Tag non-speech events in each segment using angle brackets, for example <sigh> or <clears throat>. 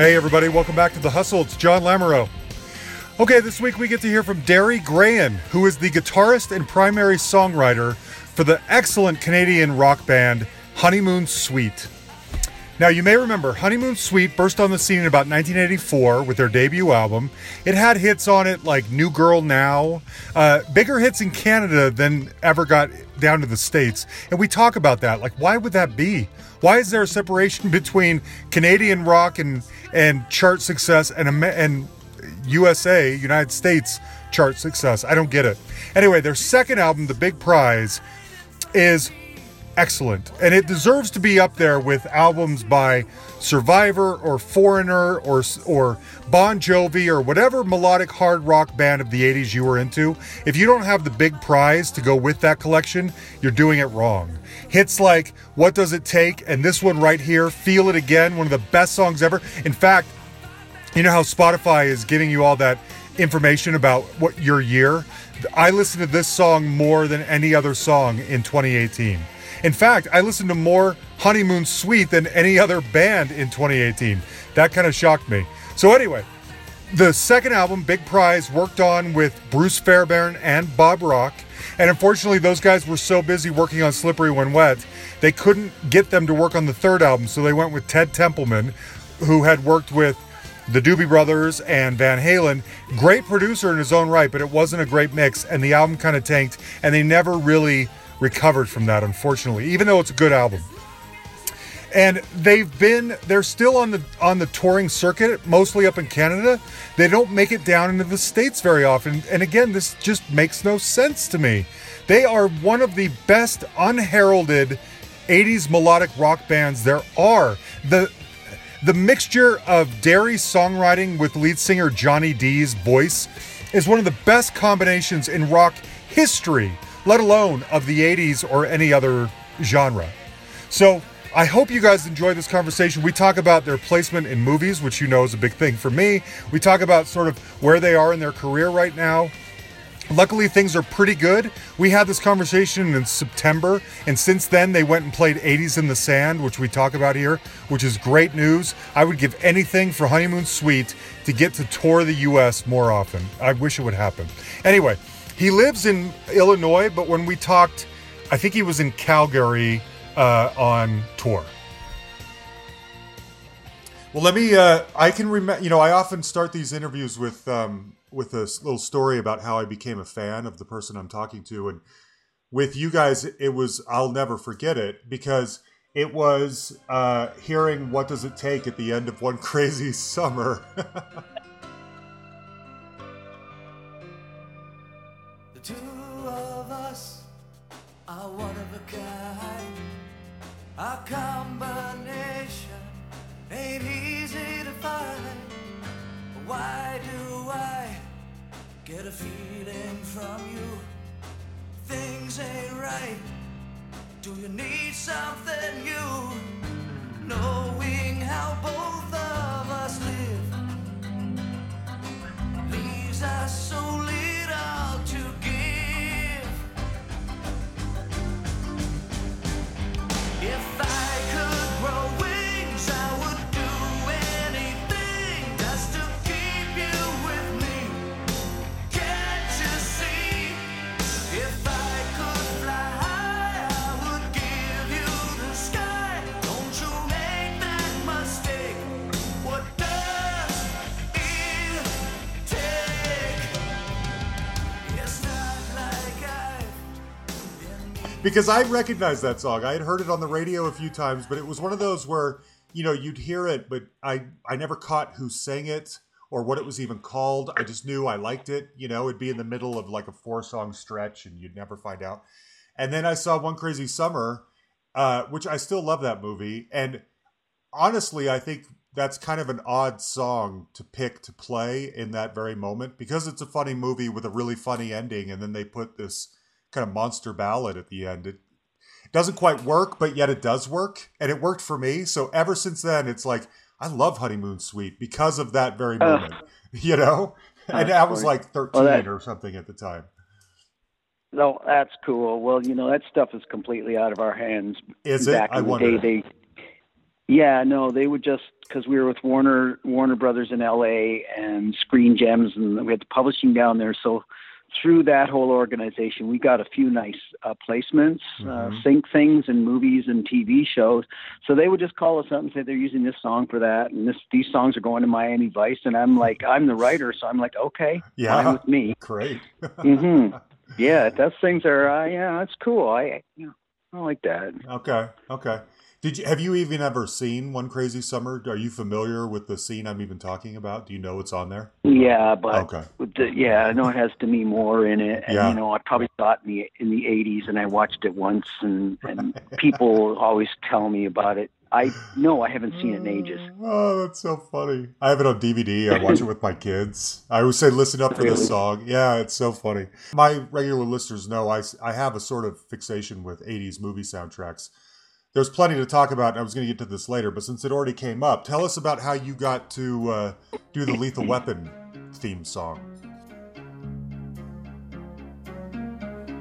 Hey, everybody, welcome back to The Hustle. It's John Lamoureux. Okay, this week we get to hear from Derry Grehan, who is the guitarist and primary songwriter for the excellent Canadian rock band Honeymoon Suite. Now, you may remember Honeymoon Suite burst on the scene in about 1984 with their debut album. It had hits on it like New Girl Now, uh, bigger hits in Canada than ever got down to the States. And we talk about that. Like, why would that be? Why is there a separation <laughs> between Canadian rock and, and chart success and, and USA, United States chart success? I don't get it. Anyway, their second album, The Big Prize, is excellent and it deserves to be up there with albums by Survivor or Foreigner or or Bon Jovi or whatever melodic hard rock band of the 80s you were into. If you don't have the big prize to go with that collection, you're doing it wrong. Hits like What Does It Take and this one right here, Feel It Again, one of the best songs ever. In fact, you know how Spotify is giving you all that information about what your year? I listened to this song more than any other song in 2018. In fact, I listened to more Honeymoon Suite than any other band in 2018. That kind of shocked me. So, anyway, the second album, Big Prize, worked on with Bruce Fairbairn and Bob Rock. And unfortunately, those guys were so busy working on Slippery When Wet, they couldn't get them to work on the third album. So they went with Ted Templeman, who had worked with the Doobie Brothers and Van Halen. Great producer in his own right, but it wasn't a great mix. And the album kind of tanked. And they never really recovered from that, unfortunately, even though it's a good album. And they've been they're still on the on the touring circuit mostly up in canada. They don't make it down into the states very often. And again this just makes no sense to me. They are one of the best unheralded 80s melodic rock bands there are. The the mixture of Derry's songwriting with lead singer Johnny D's voice is one of the best combinations in rock history, let alone of the 80s or any other genre. So I hope you guys enjoy this conversation. We talk about their placement in movies, which you know is a big thing for me. We talk about sort of where they are in their career right now. Luckily, things are pretty good. We had this conversation in September, and since then, they went and played 80s in the Sand, which we talk about here, which is great news. I would give anything for Honeymoon Suite to get to tour the US more often. I wish it would happen. Anyway, he lives in Illinois, but when we talked, I think he was in Calgary uh, on tour. Well, let me. Uh, I can remember. You know, I often start these interviews with um, with a little story about how I became a fan of the person I'm talking to, and with you guys, it was. I'll never forget it because it was uh, hearing "What Does It Take" at the end of one <laughs> crazy summer. <laughs> get a feeling from you? Things ain't right. Do you need something new? Knowing how both of because I recognized that song. I had heard it on the radio a few times, but it was one of those where you know you'd hear it, but I I never caught who sang it or what it was even called. I just knew I liked it. You know, it'd be in the middle of like a four song stretch, and you'd never find out. And then I saw One Crazy Summer, uh, which I still love that movie. And honestly, I think that's kind of an odd song to pick to play in that very moment because it's a funny movie with a really funny ending, and then they put this kind of monster ballad at the end. It doesn't quite work, but yet it does work, and it worked for me. So ever since then, it's like I love Honeymoon Suite because of that very moment, <laughs> you know. And I was like thirteen Well, that- or something at the time. No, that's cool. Well, you know that stuff is completely out of our hands. Is it? Back I in the wonder. day, they. Yeah, no, they would just because we were with Warner Warner Brothers in L.A. and Screen Gems, and we had the publishing down there. So through that whole organization, we got a few nice uh, placements, uh, Mhm. sync things, in movies and TV shows. So they would just call us up and say they're using this song for that, and this these songs are going to Miami Vice, and I'm like, I'm the writer, so I'm like, okay, Yeah. fine with me. Great. <laughs> hmm Yeah, those things are. Uh, yeah, that's cool. I, you know, I like that. Okay. Okay. Did you have you even ever seen One Crazy Summer? Are you familiar with the scene I'm even talking about? Do you know what's on there? Yeah, but Okay. the, yeah, I know it has Demi Moore in it, and Yeah. you know, I probably saw it in the in the '80s, and I watched it once, and and <laughs> people always tell me about it. I no, I haven't seen it in ages. Oh, that's so funny. I have it on DVD. I watch it with my kids. I always say, listen up for this song. Yeah, it's so funny. My regular listeners know I, I have a sort of fixation with 80s movie soundtracks. There's plenty to talk about, I was going to get to this later, but since it already came up, tell us about how you got to uh, do the Lethal Weapon theme song.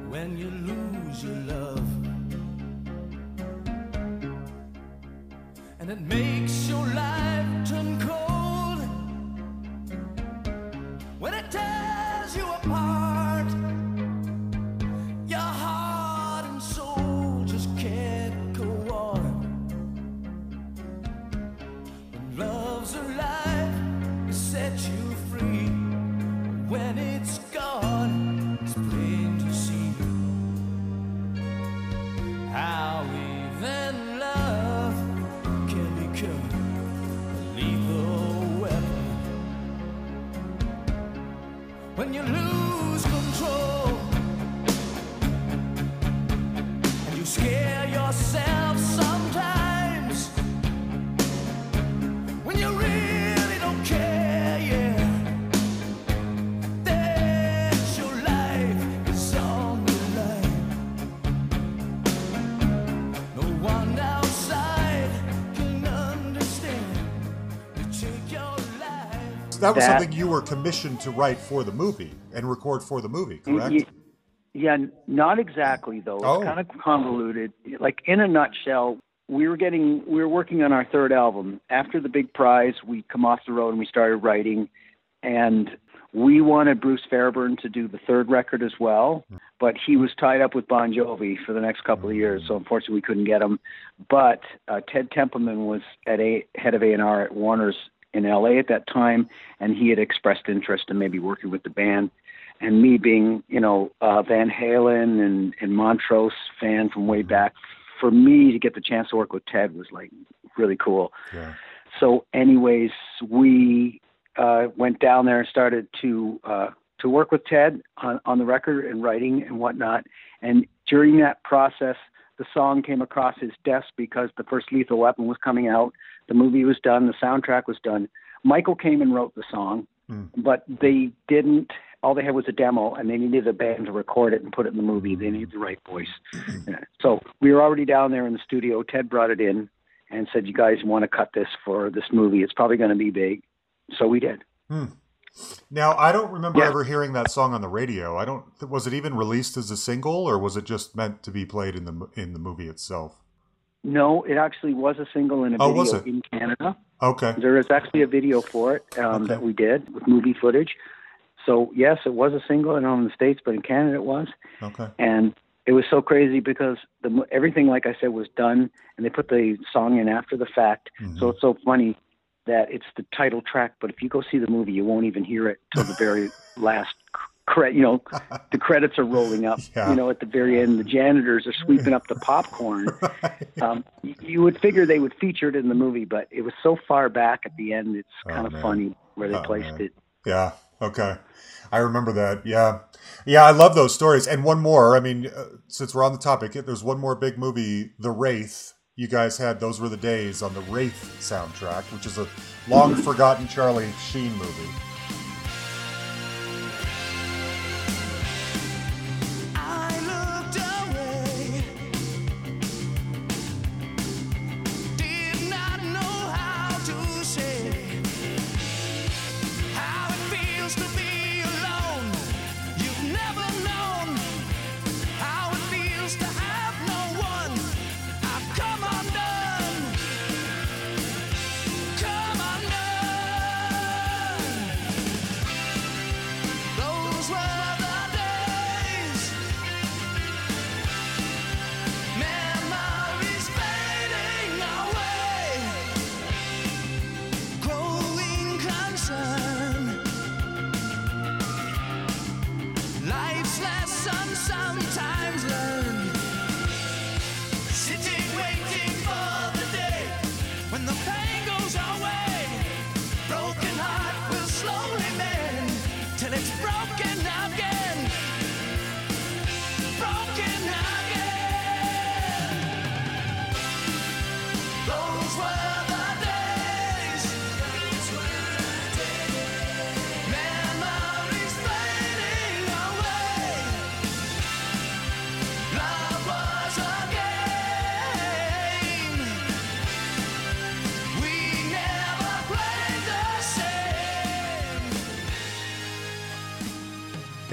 when you lose your love. And it makes your life That was That- something you were commissioned to write for the movie and record for the movie, correct? Y- Yeah, not exactly though. It's Oh. kind of convoluted. Like in a nutshell, we were getting we were working on our third album. After the big prize, we come off the road and we started writing and we wanted Bruce Fairbairn to do the third record as well, but he was tied up with Bon Jovi for the next couple of years, so unfortunately we couldn't get him. But uh, Ted Templeman was at a head of A&R at Warner's in LA at that time, and he had expressed interest in maybe working with the band and me being, you know, uh, Van Halen and, and Montrose fan from way back, for me to get the chance to work with Ted was like really cool. Yeah. So, anyways, we uh, went down there and started to uh, to work with Ted on, on the record and writing and whatnot. And during that process, the song came across his desk because the first Lethal Weapon was coming out, the movie was done, the soundtrack was done. Michael came and wrote the song, Hmm. but they didn't. All they had was a demo, and they needed a band to record it and put it in the movie. They needed the right voice. Yeah. So we were already down there in the studio. Ted brought it in and said, "You guys want to cut this for this movie? It's probably going to be big." So we did. Now, I don't remember Yeah. ever hearing that song on the radio. I don't. Was it even released as a single, or was it just meant to be played in the in the movie itself? No, it actually was a single in a Oh, video in Canada. Okay. There is actually a video for it um, Okay. that we did with movie footage. So yes, it was a single, and on the states, but in Canada it was. Okay. and it was so crazy because the everything like i said was done and they put the song in after the fact Mm-hmm. so it's so funny that it's the title track but if you go see the movie you won't even hear it till the very <laughs> last credit you know the credits are rolling up <laughs> Yeah. you know at the very end the janitors are sweeping up the popcorn <laughs> um, y- you would figure they would feature it in the movie but it was so far back at the end it's Oh, kind of man. funny where they Oh, placed man. it Yeah. Okay. I remember that. Yeah. Yeah, I love those stories. And one more. I mean, uh, since we're on the topic, there's one more big movie, The Wraith. You guys had Those Were the Days on the Wraith soundtrack, which is a long forgotten Charlie Sheen movie.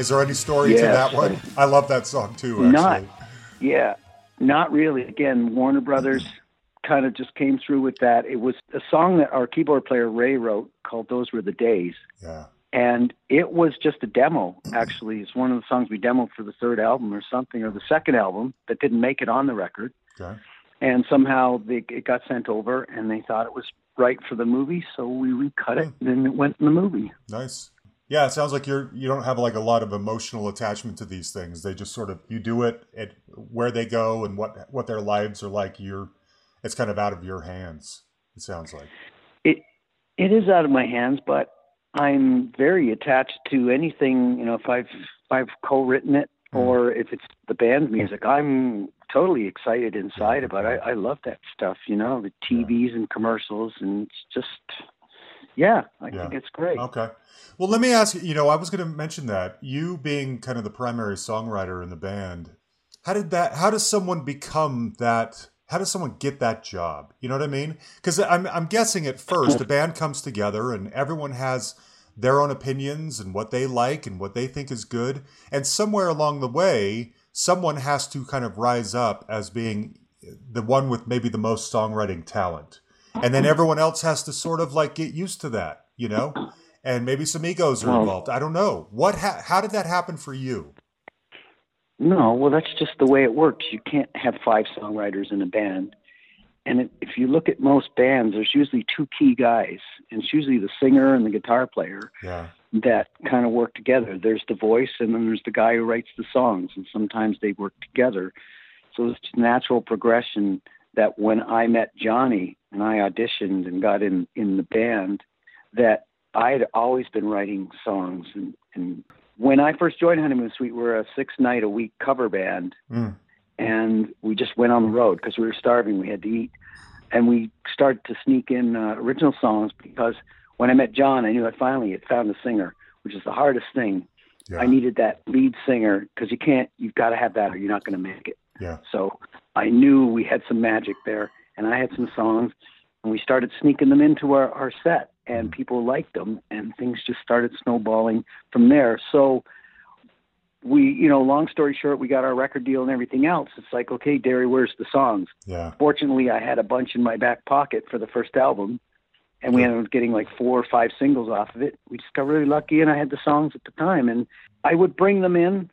Is there any story to that one? I love that song too, actually. Not, yeah, not really. Again, Warner Brothers kind of just came through with that. It was a song that our keyboard player Ray wrote called "Those Were the Days," Yeah. and it was just a demo. Actually, it's one of the songs we demoed for the third album or something, or the second album that didn't make it on the record. Okay. And somehow they, it got sent over, and they thought it was right for the movie, so we recut it, hmm. and then it went in the movie. Nice. Yeah, it sounds like you're you don't have like a lot of emotional attachment to these things. They just sort of you do it at where they go and what what their lives are like. You're it's kind of out of your hands. It sounds like. it it is out of my hands, but I'm very attached to anything. You know, if I've if I've co-written it hmm. or if it's the band music, I'm totally excited inside about it. I, I love that stuff. You know, the TVs and commercials, and it's just yeah, I Yeah. think it's great. Okay. Well, let me ask you. You know, I was going to mention that you being kind of the primary songwriter in the band. How did that? How does someone become that? How does someone get that job? You know what I mean? Because I'm I'm guessing at first the band comes together and everyone has their own opinions and what they like and what they think is good, and somewhere along the way, someone has to kind of rise up as being the one with maybe the most songwriting talent and then everyone else has to sort of like get used to that, you know, and maybe some egos are involved. I don't know what. Ha- how did that happen for you? No, well, that's just the way it works. You can't have five songwriters in a band. And it, if you look at most bands, there's usually two key guys, and it's usually the singer and the guitar player Yeah, that kind of work together. There's the voice, and then there's the guy who writes the songs, and sometimes they work together. So it's just natural progression that when I met Johnny and I auditioned and got in in the band, that I had always been writing songs. And, and when I first joined Honeymoon Suite, we were a six night a week cover band, Mm. and we just went on the road because we were starving. We had to eat, and we started to sneak in uh, original songs because when I met John, I knew I finally had found a singer, which is the hardest thing. yeah, I needed that lead singer because you can't, you've got to have that or you're not going to make it. yeah, So I knew we had some magic there, and I had some songs, and we started sneaking them into our, our set, and mm-hmm. people liked them, and things just started snowballing from there. So we, you know, long story short, we got our record deal and everything else. It's like, okay, Derry, where's the songs? yeah. Fortunately, I had a bunch in my back pocket for the first album, and we ended up getting like four or five singles off of it. We just got really lucky, and I had the songs at the time, and I would bring them in,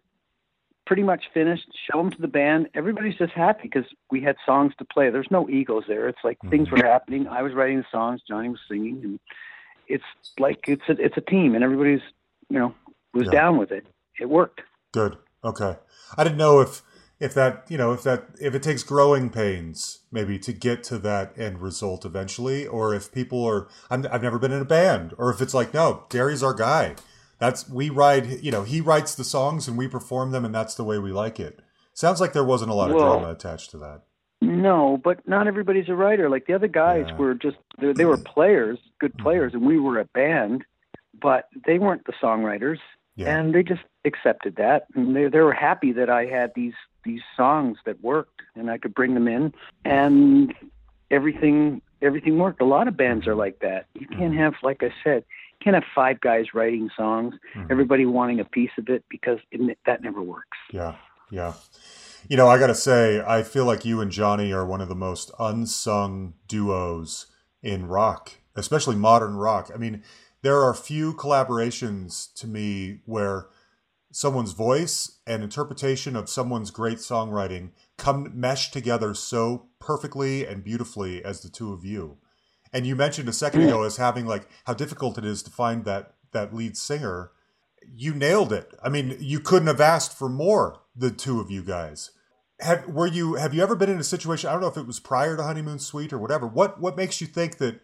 pretty much finished, show them to the band. Everybody's just happy because we had songs to play. There's no egos there. It's like things mm-hmm. were happening. I was writing the songs, Johnny was singing, and it's like it's a it's a team, and everybody's you know was Yeah. down with it. It worked. Good. Okay. I didn't know if if that you know if that if it takes growing pains maybe to get to that end result eventually, or if people are I'm, I've never been in a band, or if it's like no, Gary's our guy. That's we write. You know, he writes the songs and we perform them, and that's the way we like it. Sounds like there wasn't a lot of Well- drama attached to that. No, but not everybody's a writer. Like the other guys Yeah. were just they, were mm-hmm. players, good mm-hmm. players, and we were a band, but they weren't the songwriters, Yeah. and they just accepted that, and they they were happy that I had these these songs that worked, and I could bring them in, and everything everything worked. A lot of bands are like that. You can't mm-hmm. have, like I said, can't have five guys writing songs, Mhm. everybody wanting a piece of it because it, that never works. Yeah, yeah. You know, I got to say, I feel like you and Johnny are one of the most unsung duos in rock, especially modern rock. I mean, there are few collaborations to me where someone's voice and interpretation of someone's great songwriting come mesh together so perfectly and beautifully as the two of you. And you mentioned a second ago as having like how difficult it is to find that that lead singer you nailed it. I mean, you couldn't have asked for more. The two of you guys. Have were you have you ever been in a situation? I don't know if it was prior to honeymoon suite or whatever. What what makes you think that?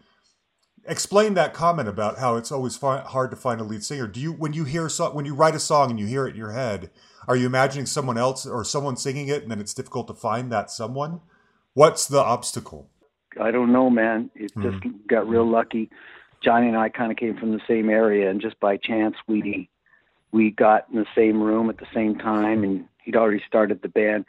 Explain that comment about how it's always fi- hard to find a lead singer. Do you when you hear a song when you write a song and you hear it in your head, are you imagining someone else or someone singing it, and then it's difficult to find that someone? What's the obstacle? I don't know, man. It just got real lucky. Johnny and I kind of came from the same area, and just by chance, we we got in the same room at the same time, and he'd already started the band.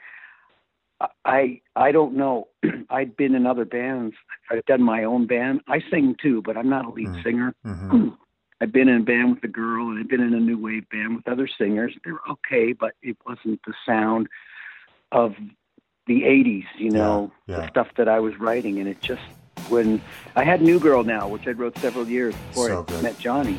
I I don't know. <clears throat> I'd been in other bands. I've done my own band. I sing too, but I'm not a lead Mm. singer. hmm <clears throat> I've been in a band with a girl, and I've been in a new wave band with other singers. They were okay, but it wasn't the sound of the '80s. You know, Yeah, yeah. the stuff that I was writing, and it just when I had New Girl now, which I wrote several years before So I good. met Johnny.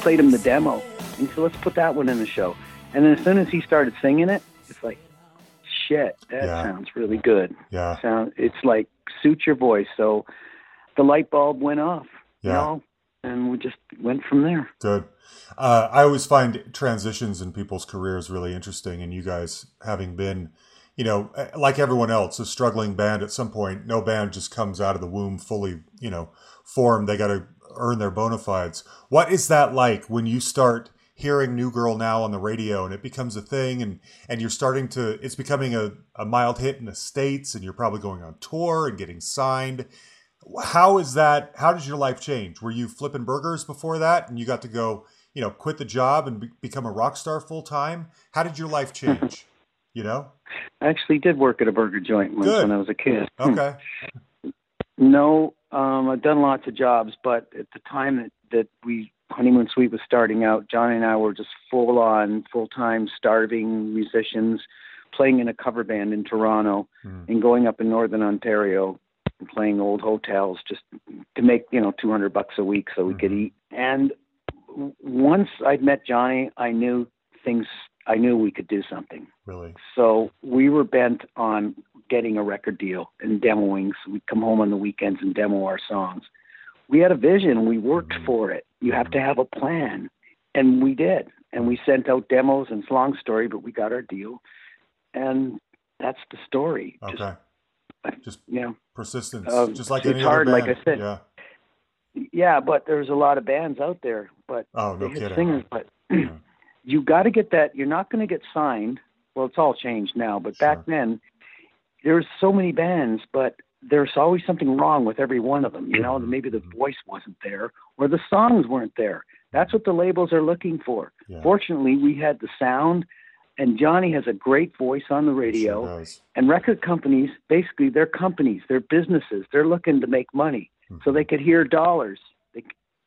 Played him the demo, and he said, "Let's put that one in the show." And then as soon as he started singing it, it's like, "Shit, that Yeah. sounds really good." Yeah. sound it's like suits your voice so the light bulb went off you Yeah. know and we just went from there Good. Uh, I always find transitions in people's careers really interesting, and you guys having been, you know, eh, like everyone else, a struggling band at some point. No band just comes out of the womb fully, you know, formed. They got to earn their bona fides. What is that like when you start hearing New Girl now on the radio and it becomes a thing, and and you're starting to, it's becoming a, a mild hit in the states, and you're probably going on tour and getting signed. How is that how does your life change? Were you flipping burgers before that and you got to go you know quit the job and be- become a rock star full time how did your life change? <laughs> You know? I actually did work at a burger joint once Good. when i was a kid. Okay. <laughs> No um i've done lots of jobs but at the time that that we honeymoon suite was starting out johnny and i were just full on full time starving musicians playing in a cover band in toronto Hmm. and going up in northern ontario and playing old hotels just to make you know 200 bucks a week so we could Mhm. eat and once i'd met johnny i knew things i knew we could do something. Really? So we were bent on getting a record deal and demoing so we'd come home on the weekends and demo our songs. We had a vision. We worked Mhm. for it. You have to have a plan. And we did. And we sent out demos and it's a long story but we got our deal. And that's the story. Okay. Just you know persistence. Um, just like it's any hard, other like. I said. yeah. Yeah but there's a lot of bands out there but oh they no hit kidding. singers but Yeah. You got to get that you're not going to get signed well it's all changed now but back Sure. then there's so many bands but there's always something wrong with every one of them. You know, maybe the mm-hmm. voice wasn't there or the songs weren't there. That's what the labels are looking for. Yeah. Fortunately, we had the sound, and Johnny has a great voice on the radio. Sure. And record companies, basically, they're companies, they're businesses. They're looking to make money, mm-hmm. so they could hear dollars,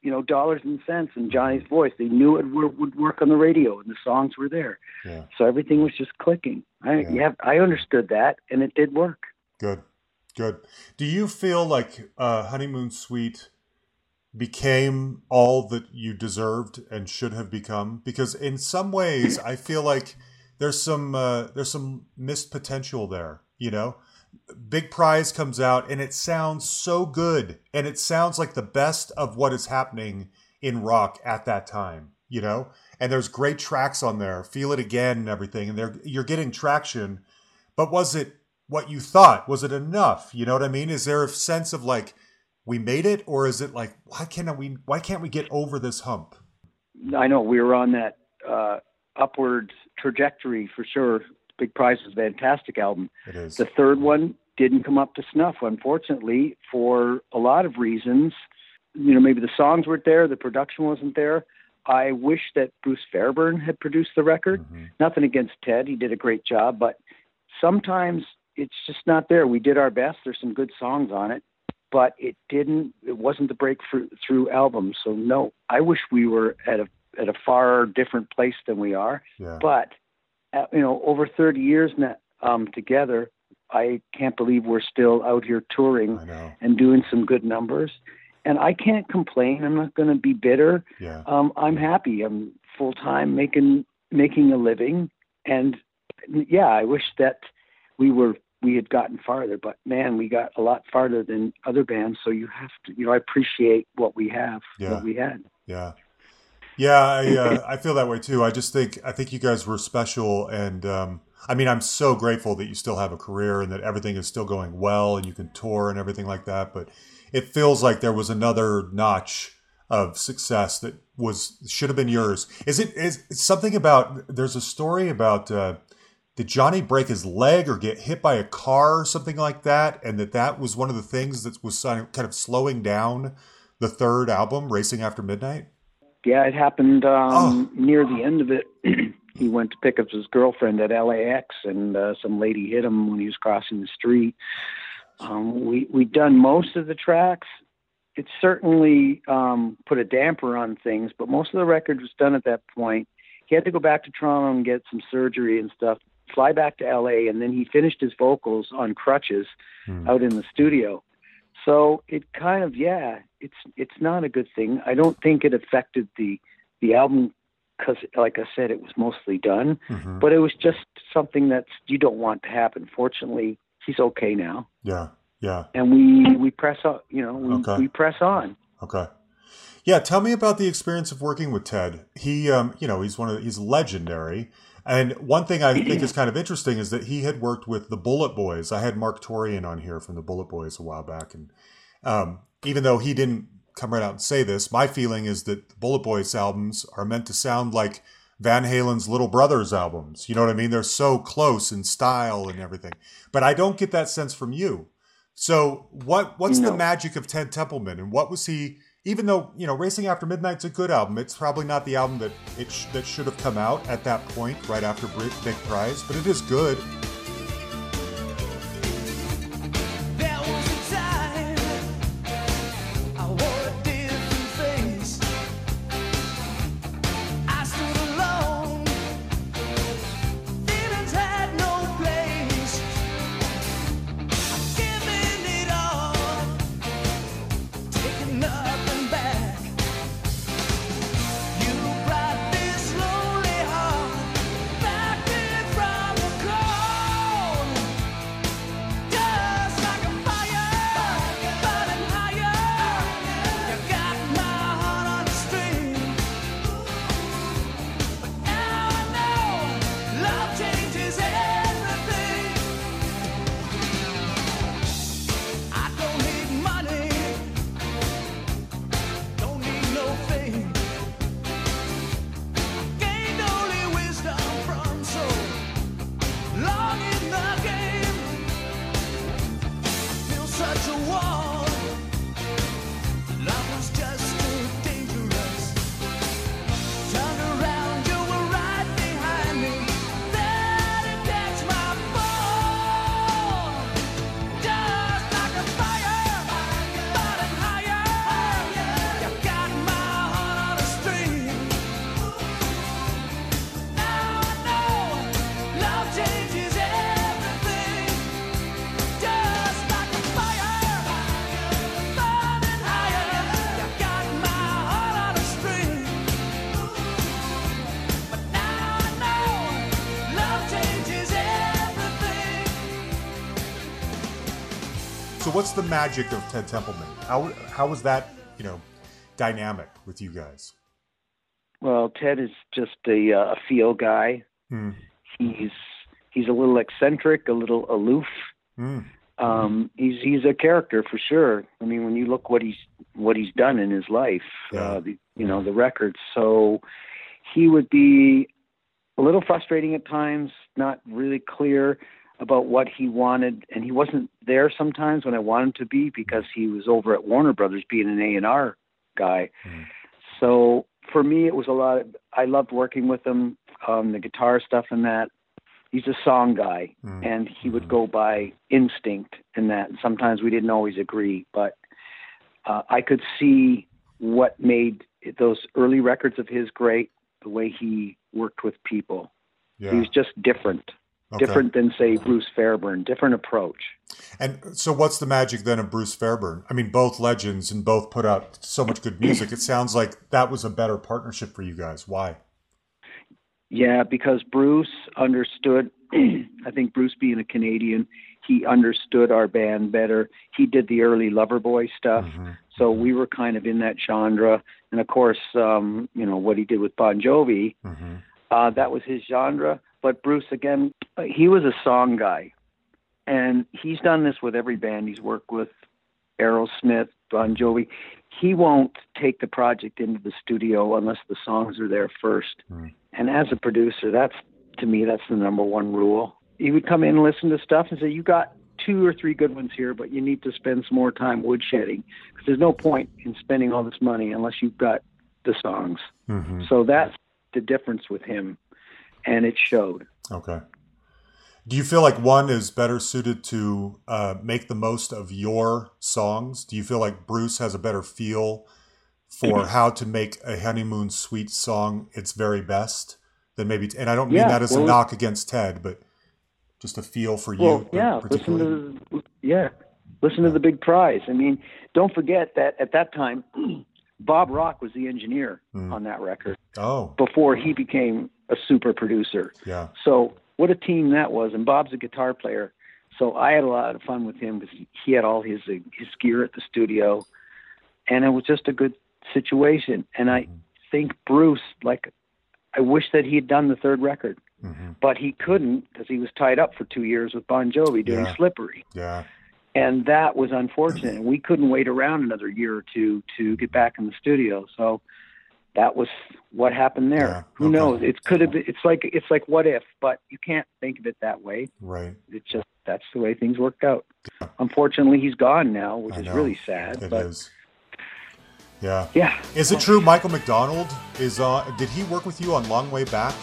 you know, dollars and cents in Johnny's voice. They knew it would, would work on the radio, and the songs were there. Yeah. So everything was just clicking. I, Yeah. yeah, I understood that, and it did work. Good, good. Do you feel like uh, Honeymoon Suite became all that you deserved and should have become? Because in some ways, I feel like there's some uh, there's some missed potential there. You know, Big Prize comes out and it sounds so good, and it sounds like the best of what is happening in rock at that time. You know, and there's great tracks on there. Feel it again and everything, and they're you're getting traction. But was it what you thought? Was it enough? You know what I mean? Is there a sense of like we made it, or is it like why can't we? Why can't we get over this hump? I know we were on that uh, upward trajectory for sure. Big Prize was a fantastic album. It is. The third one didn't come up to snuff, unfortunately, for a lot of reasons. You know, maybe the songs weren't there, the production wasn't there. I wish that Bruce Fairbairn had produced the record. Mhm. Nothing against Ted, he did a great job, but sometimes it's just not there. We did our best. There's some good songs on it, but it didn't. It wasn't the breakthrough through album. So no, I wish we were at a at a far different place than we are. Yeah. But you know, over 30 years now, um, together, I can't believe we're still out here touring and doing some good numbers. And I can't complain. I'm not going to be bitter. Yeah. Um, I'm happy. I'm full time making making a living, and yeah, I wish that we were we had gotten farther. But man, we got a lot farther than other bands. So you have to, you know, I appreciate what we have, Yeah. what we had. Yeah. Yeah, I uh, <laughs> I feel that way too. I just think I think you guys were special, and um, I mean I'm so grateful that you still have a career and that everything is still going well and you can tour and everything like that. But it feels like there was another notch of success that was should have been yours. Is it is something about? There's a story about. Uh, did Johnny break his leg or get hit by a car or something like that? And that that was one of the things that was kind of slowing down the third album, Racing After Midnight. Yeah, it happened um, Oh. near the end of it. <clears throat> he went to pick up his girlfriend at LAX, and uh, some lady hit him when he was crossing the street. Um, we we done most of the tracks. It certainly um, put a damper on things, but most of the record was done at that point. He had to go back to Toronto and get some surgery and stuff. Fly back to LA, and then he finished his vocals on crutches Hmm. out in the studio. So it kind of yeah, it's it's not a good thing. I don't think it affected the the album because, like I said, it was mostly done. Mhm. But it was just something that you don't want to happen. Fortunately, he's okay now, Yeah, yeah, and we we press on. You know, we, Okay. we press on. okay. Yeah, tell me about the experience of working with Ted. He, um, you know, he's one of he's legendary. And one thing I <clears throat> think is kind of interesting is that he had worked with the Bullet Boys. I had Marq Torien on here from the Bullet Boys a while back, and um, even though he didn't come right out and say this, my feeling is that the Bullet Boys albums are meant to sound like Van Halen's Little Brothers albums. You know what I mean? They're so close in style and everything. But I don't get that sense from you. So what what's the magic of Ted Templeman, and what was he? Even though you know, Racing After Midnight's a good album, it's probably not the album that it sh- that should have come out at that point, right after Big Prize, but it is good. What's the magic of Ted Templeman? How how was that you know dynamic with you guys? Well, Ted is just a, uh, a feel guy. Hmm. He's he's a little eccentric, a little aloof. Hmm. Um, he's he's a character for sure. I mean, when you look what he's what he's done in his life, Yeah. uh, the, you know the records. So he would be a little frustrating at times, not really clear about what he wanted, and he wasn't there sometimes when I wanted him to be because he was over at Warner Brothers being an A and R guy. Mhm. So for me, it was a lot. Of, I loved working with him, um, the guitar stuff and that. He's a song guy, Mm. and he would go by instinct in that. And sometimes we didn't always agree, but uh, I could see what made those early records of his great. The way he worked with people, Yeah. he was just different, Okay. different than say Bruce Fairbairn. Different approach. And so, what's the magic then of Bruce Fairbairn? I mean, both legends and both put out so much good music. It sounds like that was a better partnership for you guys. Why? Yeah, because Bruce understood. <clears throat> I think Bruce, being a Canadian, he understood our band better. He did the early Loverboy stuff, Mhm. so we were kind of in that genre. And of course, um, you know what he did with Bon Jovi, Mhm. uh, that was his genre. But Bruce, again, he was a song guy, and he's done this with every band he's worked with. Aerosmith, Bon Jovi. He won't take the project into the studio unless the songs are there first. Hmm. And as a producer, that's to me that's the number one rule. He would come in and listen to stuff and say, "You got two or three good ones here, but you need to spend some more time woodshedding because there's no point in spending all this money unless you've got the songs." Mhm. So that's the difference with him, and it showed. Okay. Do you feel like one is better suited to uh, make the most of your songs? Do you feel like Bruce has a better feel for how to make a honeymoon suite song its very best than maybe? And I don't mean Yeah, that as a knock against Ted, but just a feel for Well, you. yeah, listen to the, yeah, listen to the big prize. I mean, don't forget that at that time, Bob Rock was the engineer Mm. on that record Oh, before he became a super producer. yeah. So what a team that was! And Bob's a guitar player, so I had a lot of fun with him because he had all his uh, his gear at the studio, and it was just a good situation. And I think Bruce, like, I wish that he had done the third record, hmm but he couldn't because he was tied up for two years with Bon Jovi doing Yeah. Slippery, Yeah. And that was unfortunate. And we couldn't wait around another year or two to get back in the studio, so. That was what happened there. Yeah, Who okay. knows? It could have been. It's like it's like what if, but you can't think of it that way Right. it's just that's the way things worked out. Unfortunately, he's gone now, which I is know. really sad. It but is. Yeah. yeah, Is it true Michael McDonald is uh did he work with you on Long Way Back?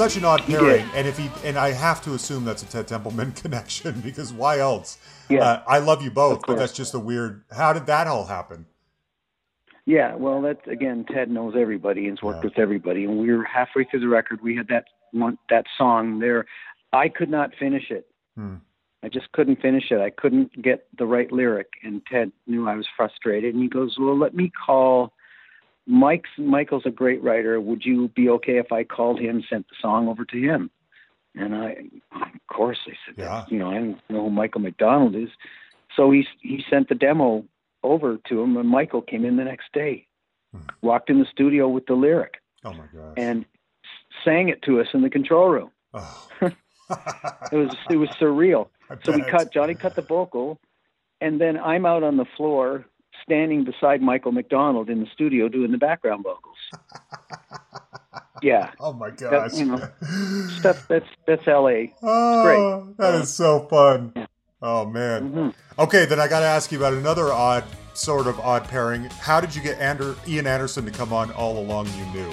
Such an odd pairing, and if he and I have to assume that's a Ted Templeman <laughs> connection because why else? Yeah. Uh, I love you both, but that's just a weird. How did that all happen? yeah. Well, that's again, Ted knows everybody and's worked Yeah. with everybody, and we were halfway through the record. We had that one that song there. I could not finish it. Hmm. I just couldn't finish it. I couldn't get the right lyric, and Ted knew I was frustrated, and he goes, "Well, let me call Mike's Michael's a great writer. Would you be okay if I called him, sent the song over to him? And I, of course, I said, Yeah. you know, I don't know who Michael McDonald is. So he he sent the demo over to him, and Michael came in the next day, Hmm. walked in the studio with the lyric, Oh my gosh. and sang it to us in the control room. oh. <laughs> <laughs> It was it was surreal. So we cut Johnny cut the vocal, and then I'm out on the floor standing beside Michael McDonald in the studio doing the background vocals. <laughs> Yeah, Oh my gosh. you know, stuff that's that's L.A. oh, great. that is so fun. Oh man. Mhm. Okay, then I got to ask you about another odd, sort of odd pairing. How did you get Ander- Ian Anderson to come on All Along You Knew?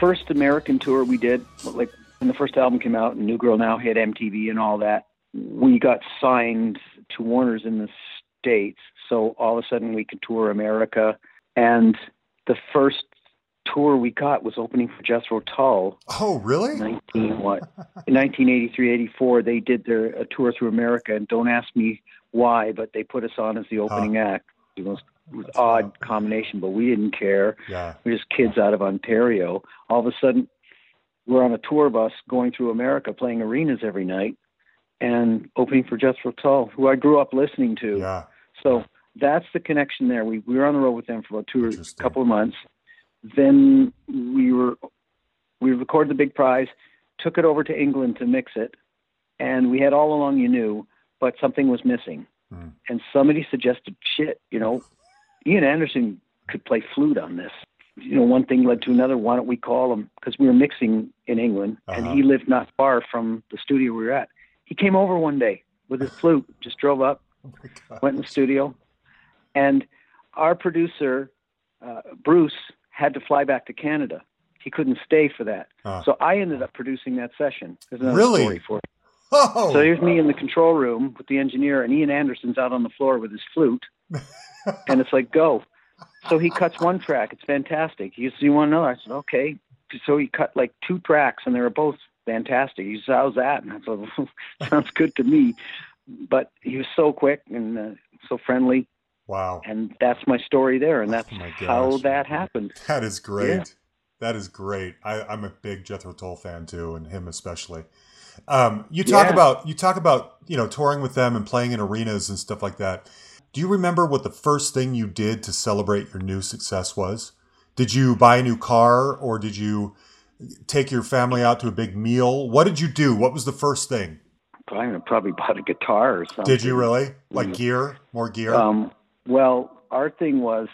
First American tour we did, like when the first album came out and New Girl Now hit MTV and all that, we got signed to Warner's in the States. So all of a sudden we could tour America. And the first tour we got was opening for Jethro Tull Oh, really? 19 what? In 1983, 84, they did their a tour through America, and don't ask me why, but they put us on as the opening act. It was That's odd wild. combination, but we didn't care. Yeah. We're just kids out of Ontario. All of a sudden, we're on a tour bus going through America, playing arenas every night, and opening for Jethro Tull, who I grew up listening to. Yeah. So that's the connection there. We we were on the road with them for about two or a couple of months. Then we were we recorded the big prize, took it over to England to mix it, and we had all along you knew, but something was missing. Hmm. And somebody suggested, shit, you know, Ian Anderson could play flute on this. You know, one thing led to another. Why don't we call him? Because we were mixing in England, and Uh-huh. he lived not far from the studio we were at. He came over one day with his flute, just drove up, <laughs> Oh went in the studio, and our producer uh, Bruce had to fly back to Canada. He couldn't stay for that, Ah. so I ended up producing that session. There's another Really? story for it. Oh. So here's me in the control room with the engineer, and Ian Anderson's out on the floor with his flute, <laughs> and it's like go. So he cuts one track. It's fantastic. He says, "You want another?" I said, "Okay." So he cut like two tracks, and they were both fantastic. He says, "How's that?" And I said, <laughs> "Sounds good to me." But he was so quick and uh, so friendly, wow. and that's my story there, and that's Oh how that happened. That is great. Yeah. That is great. I, I'm a big Jethro Tull fan too, and him especially. Um, you talk Yeah. about you talk about you know touring with them and playing in arenas and stuff like that. Do you remember what the first thing you did to celebrate your new success was? Did you buy a new car or did you take your family out to a big meal? What did you do? What was the first thing? I probably <laughs> bought a guitar or something. Did you really? Like gear? More gear? Um, well, our thing was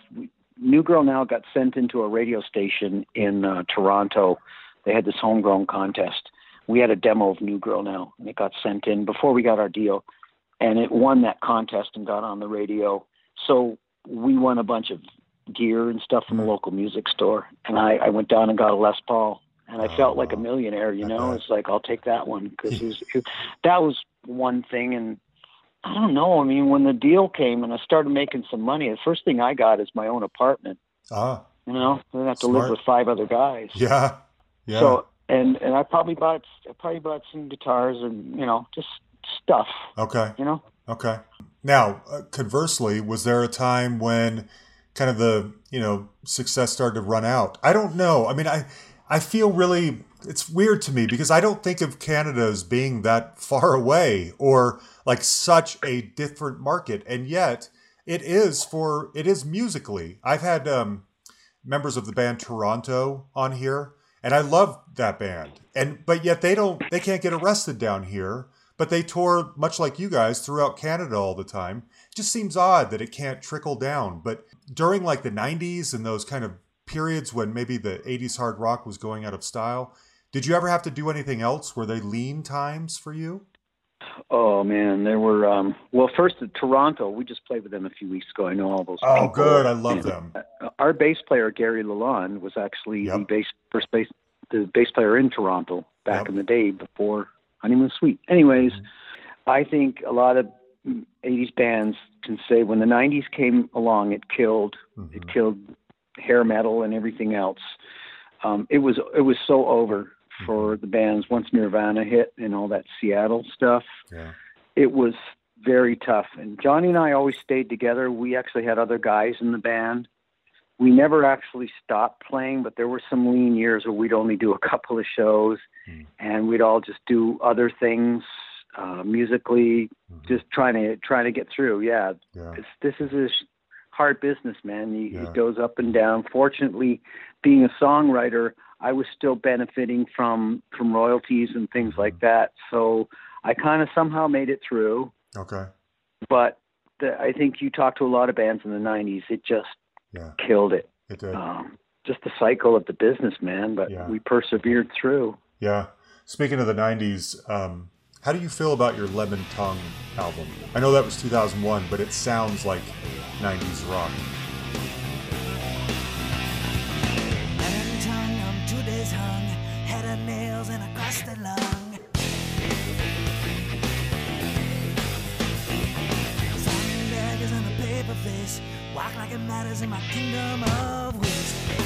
New Girl Now got sent into a radio station in uh, Toronto. They had this homegrown contest. We had a demo of New Girl Now, and it got sent in before we got our deal, and it won that contest and got on the radio. So we won a bunch of gear and stuff from the local music store, and I, I went down and got a Les Paul, and I felt like a millionaire. You know, it's like I'll take that one because <laughs> it was, it, that was one thing, and I don't know. I mean, when the deal came and I started making some money, the first thing I got is my own apartment. ah, You know, I have to Smart. live with five other guys. yeah. Yeah. So and and I probably bought I probably bought some guitars and you know just stuff. okay. You know. Okay. Now, uh, conversely, was there a time when kind of the, you know, success started to run out? I don't know. I mean, I I feel really it's weird to me because I don't think of Canada as being that far away or like such a different market and yet it is for it is musically. I've had um members of the band Toronto on here and I love that band. And but yet they don't they can't get arrested down here but they tour much like you guys throughout Canada all the time. It just seems odd that it can't trickle down. But during like the 90s and those kind of periods when maybe the 80s hard rock was going out of style, did you ever have to do anything else? Were they lean times for you? Oh man, there were um well first at Toronto, we just played with them a few weeks ago. I know all those Oh, people. good. I love And, them. uh, Our bass player Gary Lalonde was actually the bass first bass the bass player in Toronto back Yep. in the day before Honeymoon Suite. Anyways, Mm-hmm. I think a lot of 80s bands can say when the 90s came along, it killed Mhm. it killed hair metal and everything else. Um, it was it was so over for the bands once Nirvana hit and all that Seattle stuff. Yeah. It was very tough. And Johnny and I always stayed together. We actually had other guys in the band. We never actually stopped playing, but there were some lean years where we'd only do a couple of shows, Hmm. and we'd all just do other things uh, musically, Mhm. just trying to trying to get through. Yeah, Yeah. it's, this is a hard business, man. You, Yeah. It goes up and down. Fortunately, being a songwriter, I was still benefiting from from royalties and things Mm-hmm. like that. So I kind of somehow made it through. Okay. But the, I think you talked to a lot of bands in the '90s. It just Yeah. killed it. It did. Um, just the cycle of the business, man. But Yeah. we persevered through. Yeah. Speaking of the 90s, um, how do you feel about your Lemon Tongue album? I know that was 2001, but it sounds like 90s rock. Walk like it matters in my kingdom of waste.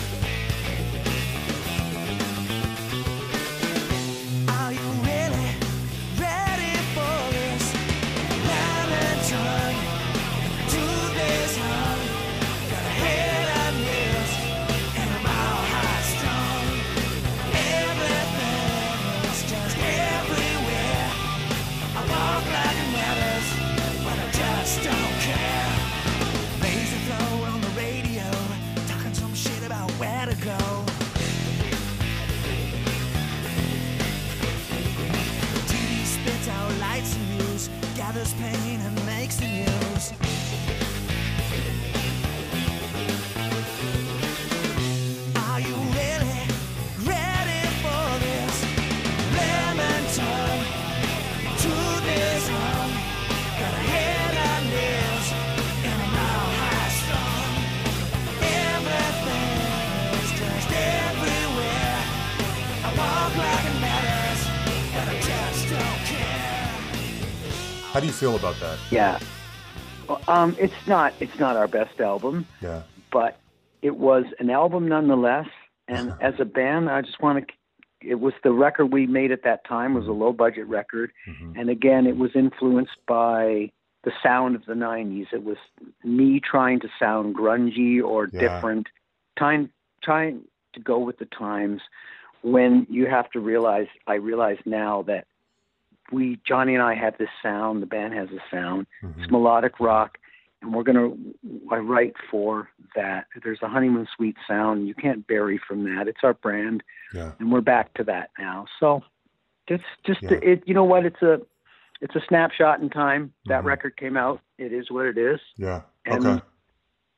Feel about that? Yeah. Well, Um, it's not it's not our best album. Yeah. but it was an album nonetheless. And as a band, I just want to. It was the record we made at that time was a low budget record, Mhm. and again, it was influenced by the sound of the '90s. It was me trying to sound grungy or Yeah. different, trying trying to go with the times. When you have to realize, I realize now that we Johnny and I have this sound. The band has a sound. Mhm. It's melodic rock, and we're gonna. I write for that. There's a honeymoon suite sound. You can't vary from that. It's our brand, Yeah. and we're back to that now. So, it's just Yeah. it. You know what? It's a. it's a snapshot in time. That Mhm. record came out. It is what it is. Yeah. And okay.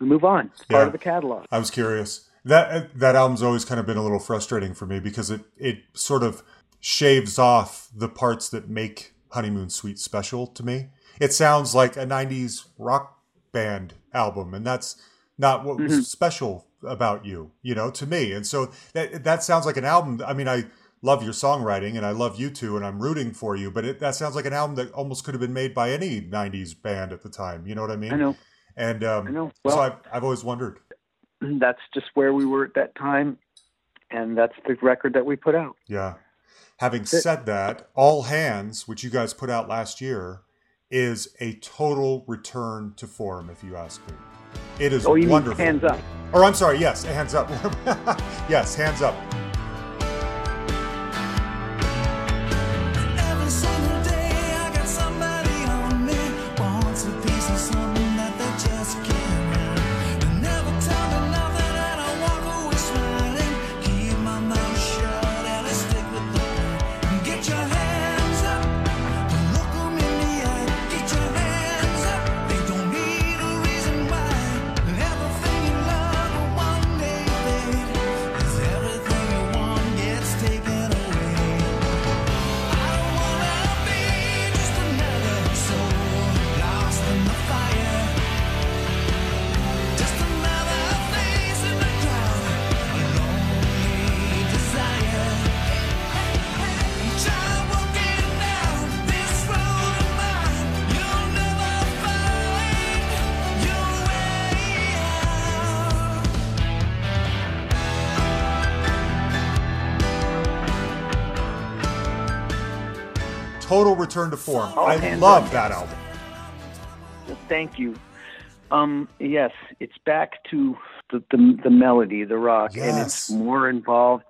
we move on. It's part of the catalog. I was curious. That that album's always kind of been a little frustrating for me because it it sort of shaves off the parts that make Honeymoon Suite special to me. It sounds like a 90s rock band album and that's not what was Mhm. special about you, you know, to me. And so that that sounds like an album. I mean, I love your songwriting and I love you too and I'm rooting for you, but it, that sounds like an album that almost could have been made by any 90s band at the time. You know what I mean? I know. And um, I know. so I've, I've always wondered. <clears throat> that's just where we were at that time, and that's the record that we put out. Yeah. Having said that, All Hands, which you guys put out last year, is a total return to form, if you ask me. It is Oh, you wonderful. mean hands up? Or I'm sorry, yes, hands up. <laughs> yes, hands up. Form. All I love that album. Thank you. Um, yes, it's back to the, the the melody, the rock, and it's more involved.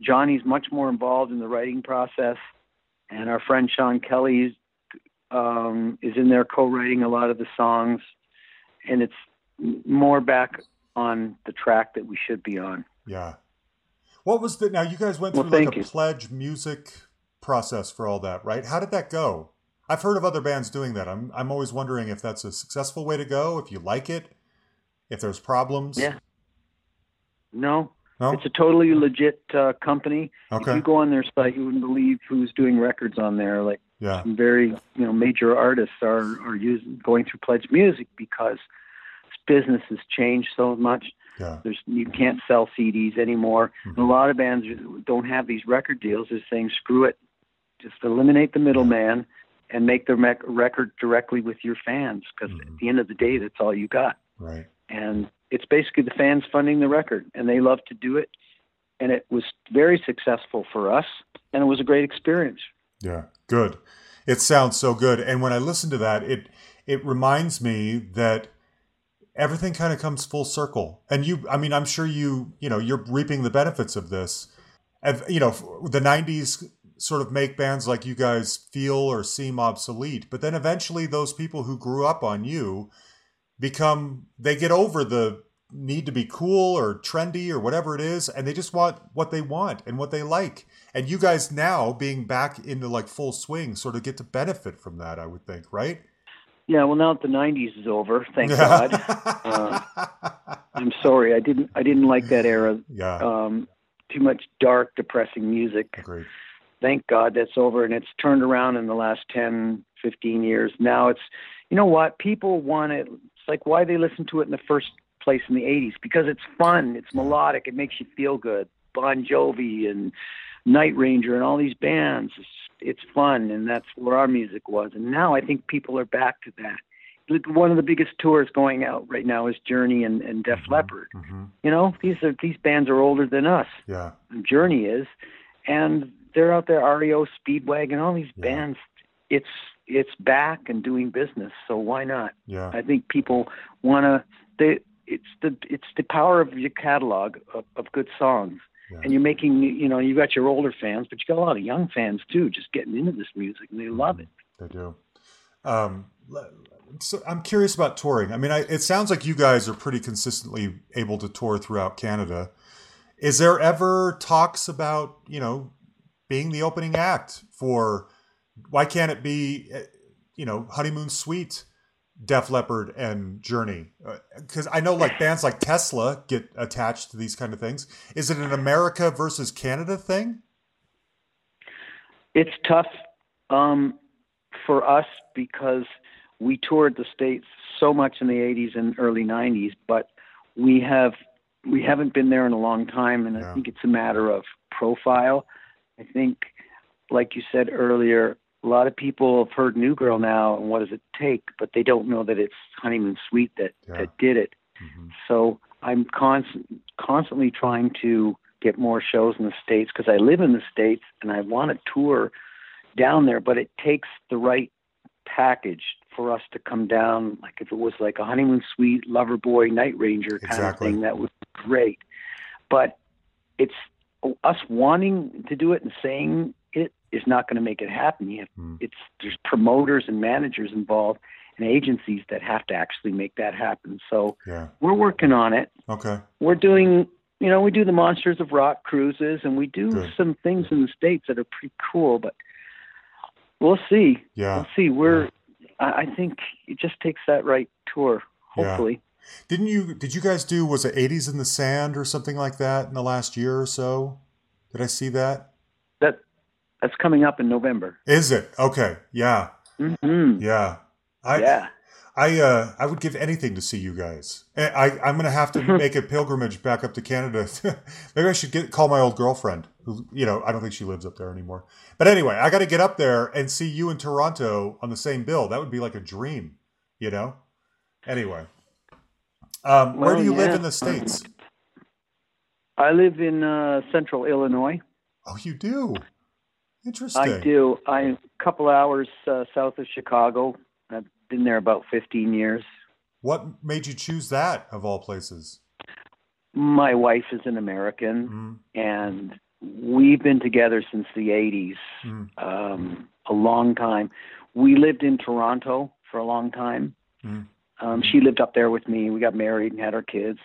Johnny's much more involved in the writing process, and our friend Sean Kelly um, is in there co-writing a lot of the songs, and it's more back on the track that we should be on. Yeah. What was the now you guys went Well, through like a you. pledge music process for all that, right? How did that go? I've heard of other bands doing that. I'm I'm always wondering if that's a successful way to go, if you like it, if there's problems. Yeah. No, No? it's a totally legit uh, company. If Okay. you go on their site, you wouldn't believe who's doing records on there. Like Yeah. some very you know major artists are are using going through Pledge Music because business has changed so much. Yeah. There's you can't sell CDs anymore. And a lot of bands don't have these record deals. They're saying screw it, just eliminate the middleman and make the rec- record directly with your fans because Mhm. at the end of the day, that's all you got. Right. And it's basically the fans funding the record, and they love to do it. And it was very successful for us, and it was a great experience. Yeah, good. It sounds so good. And when I listen to that, it it reminds me that everything kind of comes full circle. And you, I mean, I'm sure you, you know, you're reaping the benefits of this. And, you know, the '90s sort of make bands like you guys feel or seem obsolete, but then eventually those people who grew up on you become they get over the need to be cool or trendy or whatever it is and they just want what they want and what they like and you guys now being back into like full swing sort of get to benefit from that i would think right Yeah, well, now that the '90s is over, thank <laughs> God. Uh, I'm sorry, I didn't I didn't like that era. yeah Um, too much dark, depressing music. agreed Thank God that's over, and it's turned around in the last 10, 15 years. Now it's, you know what? People want it. It's like why they listen to it in the first place in the '80s because it's fun. It's melodic. It makes you feel good. Bon Jovi and Night Ranger and all these bands. It's, it's fun, and that's where our music was. And now I think people are back to that. One of the biggest tours going out right now is Journey and, and Def Leppard. hmm You know, these are these bands are older than us. yeah Journey is, and they're out there. REO, Speedwagon, all these Yeah. bands. It's it's back and doing business. So why not? yeah I think people want to. They it's the it's the power of your catalog of, of good songs. Yeah. And you're making, you know, you got your older fans, but you got a lot of young fans too, just getting into this music, and they love it. They do. Um, so I'm curious about touring. I mean, I, it sounds like you guys are pretty consistently able to tour throughout Canada. Is there ever talks about you know being the opening act for Why can't it be, uh, you know, Honeymoon Suite, Def Leppard, and Journey? Because I know like bands like Tesla get attached to these kind of things. Is it an America versus Canada thing? It's tough um, for us because we toured the states so much in the 80s and early 90s, but we have we haven't been there in a long time, and Yeah. I think it's a matter of profile. I think, like you said earlier, a lot of people have heard New Girl now, and what does it take? But they don't know that it's Honeymoon Suite that Yeah. that did it. Mhm. So I'm constant, constantly trying to get more shows in the states because I live in the states and I want to tour down there, but it takes the right package for us to come down. Like if it was like a honeymoon suite, Loverboy, night ranger kind Exactly. of thing, that would be great. But it's us wanting to do it and saying it is not going to make it happen. You have, Hmm. it's there's promoters and managers involved and agencies that have to actually make that happen. So Yeah. we're working on it. Okay. We're doing, you know, we do the Monsters of Rock cruises, and we do Good. some things in the states that are pretty cool. But we'll see. Yeah. We'll see. We're. I I think it just takes that right tour. Yeah. Hopefully. Didn't you? Did you guys do? Was it '80s in the Sand or something like that in the last year or so? Did I see that? That that's coming up in November. Is it okay? Yeah. hmm Yeah. I yeah. I uh I would give anything to see you guys. I I'm gonna have to <laughs> make a pilgrimage back up to Canada. <laughs> Maybe I should get call my old girlfriend. Who you know I don't think she lives up there anymore. But anyway, I got to get up there and see you in Toronto on the same bill. That would be like a dream, you know. Anyway, um, where do you live in the states? I live in uh, Central Illinois. Oh, you do. Interesting. I do. I'm a couple hours uh, south of Chicago. I've been there about 15 years. What made you choose that of all places? My wife is an American. Mm, and we've been together since the 80s, mm, um, a long time. We lived in Toronto for a long time. mm. Um, she lived up there with me. We got married and had our kids.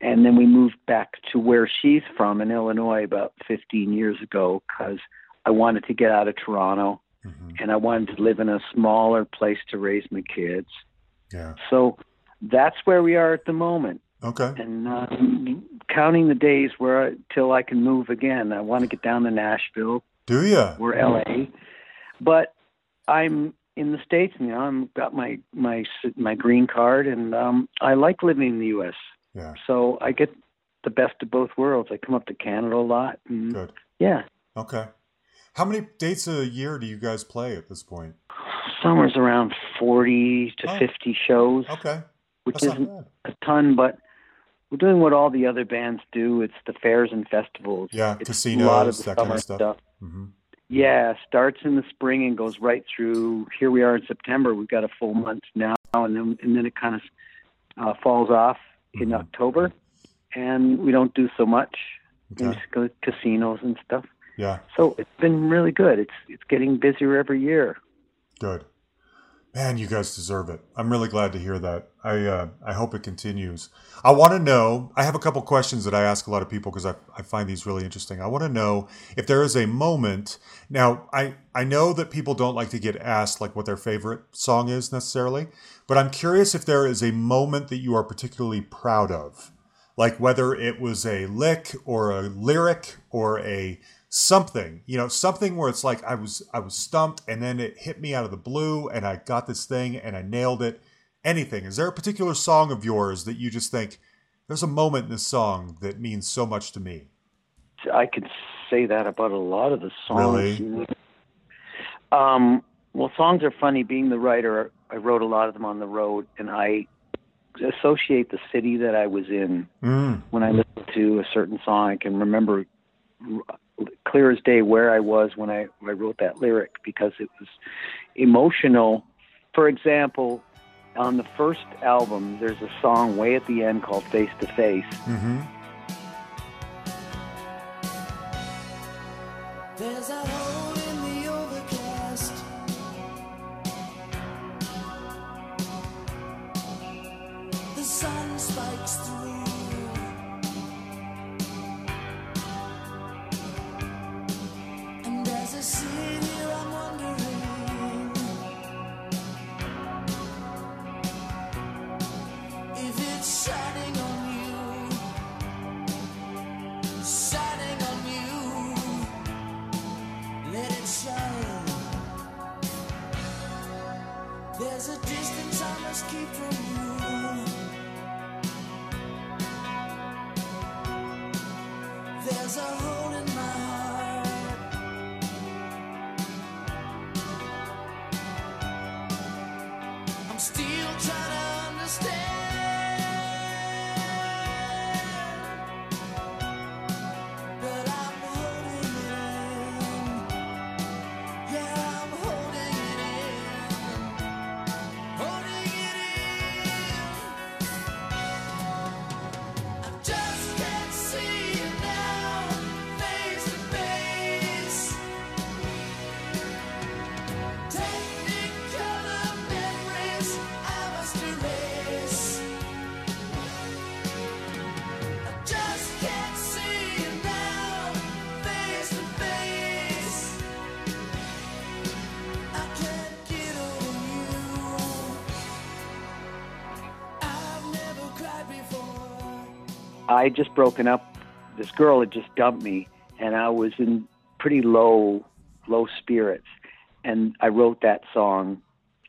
And then we moved back to where she's from in Illinois about 15 years ago because I wanted to get out of Toronto mhm. and I wanted to live in a smaller place to raise my kids. Yeah. So that's where we are at the moment Okay. and um, counting the days where till I can move again. I want to get down to Nashville Do you? or LA, but I'm in the states now. I'm got my my my green card, and um, I like living in the U.S. Yeah. So I get the best of both worlds. I come up to Canada a lot, and Good. yeah, Okay. How many dates a year do you guys play at this point? summer's around forty to Oh. fifty shows, Okay. which That's isn't a ton, but. We're doing what all the other bands do. It's the fairs and festivals. Yeah, it's casinos, a lot of the that kind of stuff. hmm Yeah, starts in the spring and goes right through. Here we are in September. We've got a full month now, and then and then it kind of uh, falls off in Mhm. October, and we don't do so much. We just go to casinos and stuff. Yeah. So it's been really good. It's it's getting busier every year. Good. Man, you guys deserve it. I'm really glad to hear that. I uh, I hope it continues. I want to know. I have a couple questions that I ask a lot of people because I, I find these really interesting. I want to know if there is a moment. Now, I I know that people don't like to get asked like what their favorite song is necessarily, but I'm curious if there is a moment that you are particularly proud of, like whether it was a lick or a lyric or a something you know something where it's like i was i was stumped and then it hit me out of the blue and i got this thing and i nailed it anything is there a particular song of yours that you just think there's a moment in this song that means so much to me I could say that about a lot of the songs. Really? Um, well, songs are funny. Being the writer, I wrote a lot of them on the road, and I associate the city that I was in mm, when I listen to a certain song. I can remember clear as day where I was when I, I wrote that lyric because it was emotional. For example, on the first album, there's a song way at the end called Face to Face. hmm There's a hole in the overcast. The sun spikes through. From I had just broken up. This girl had just dumped me, and I was in pretty low, low spirits. And I wrote that song.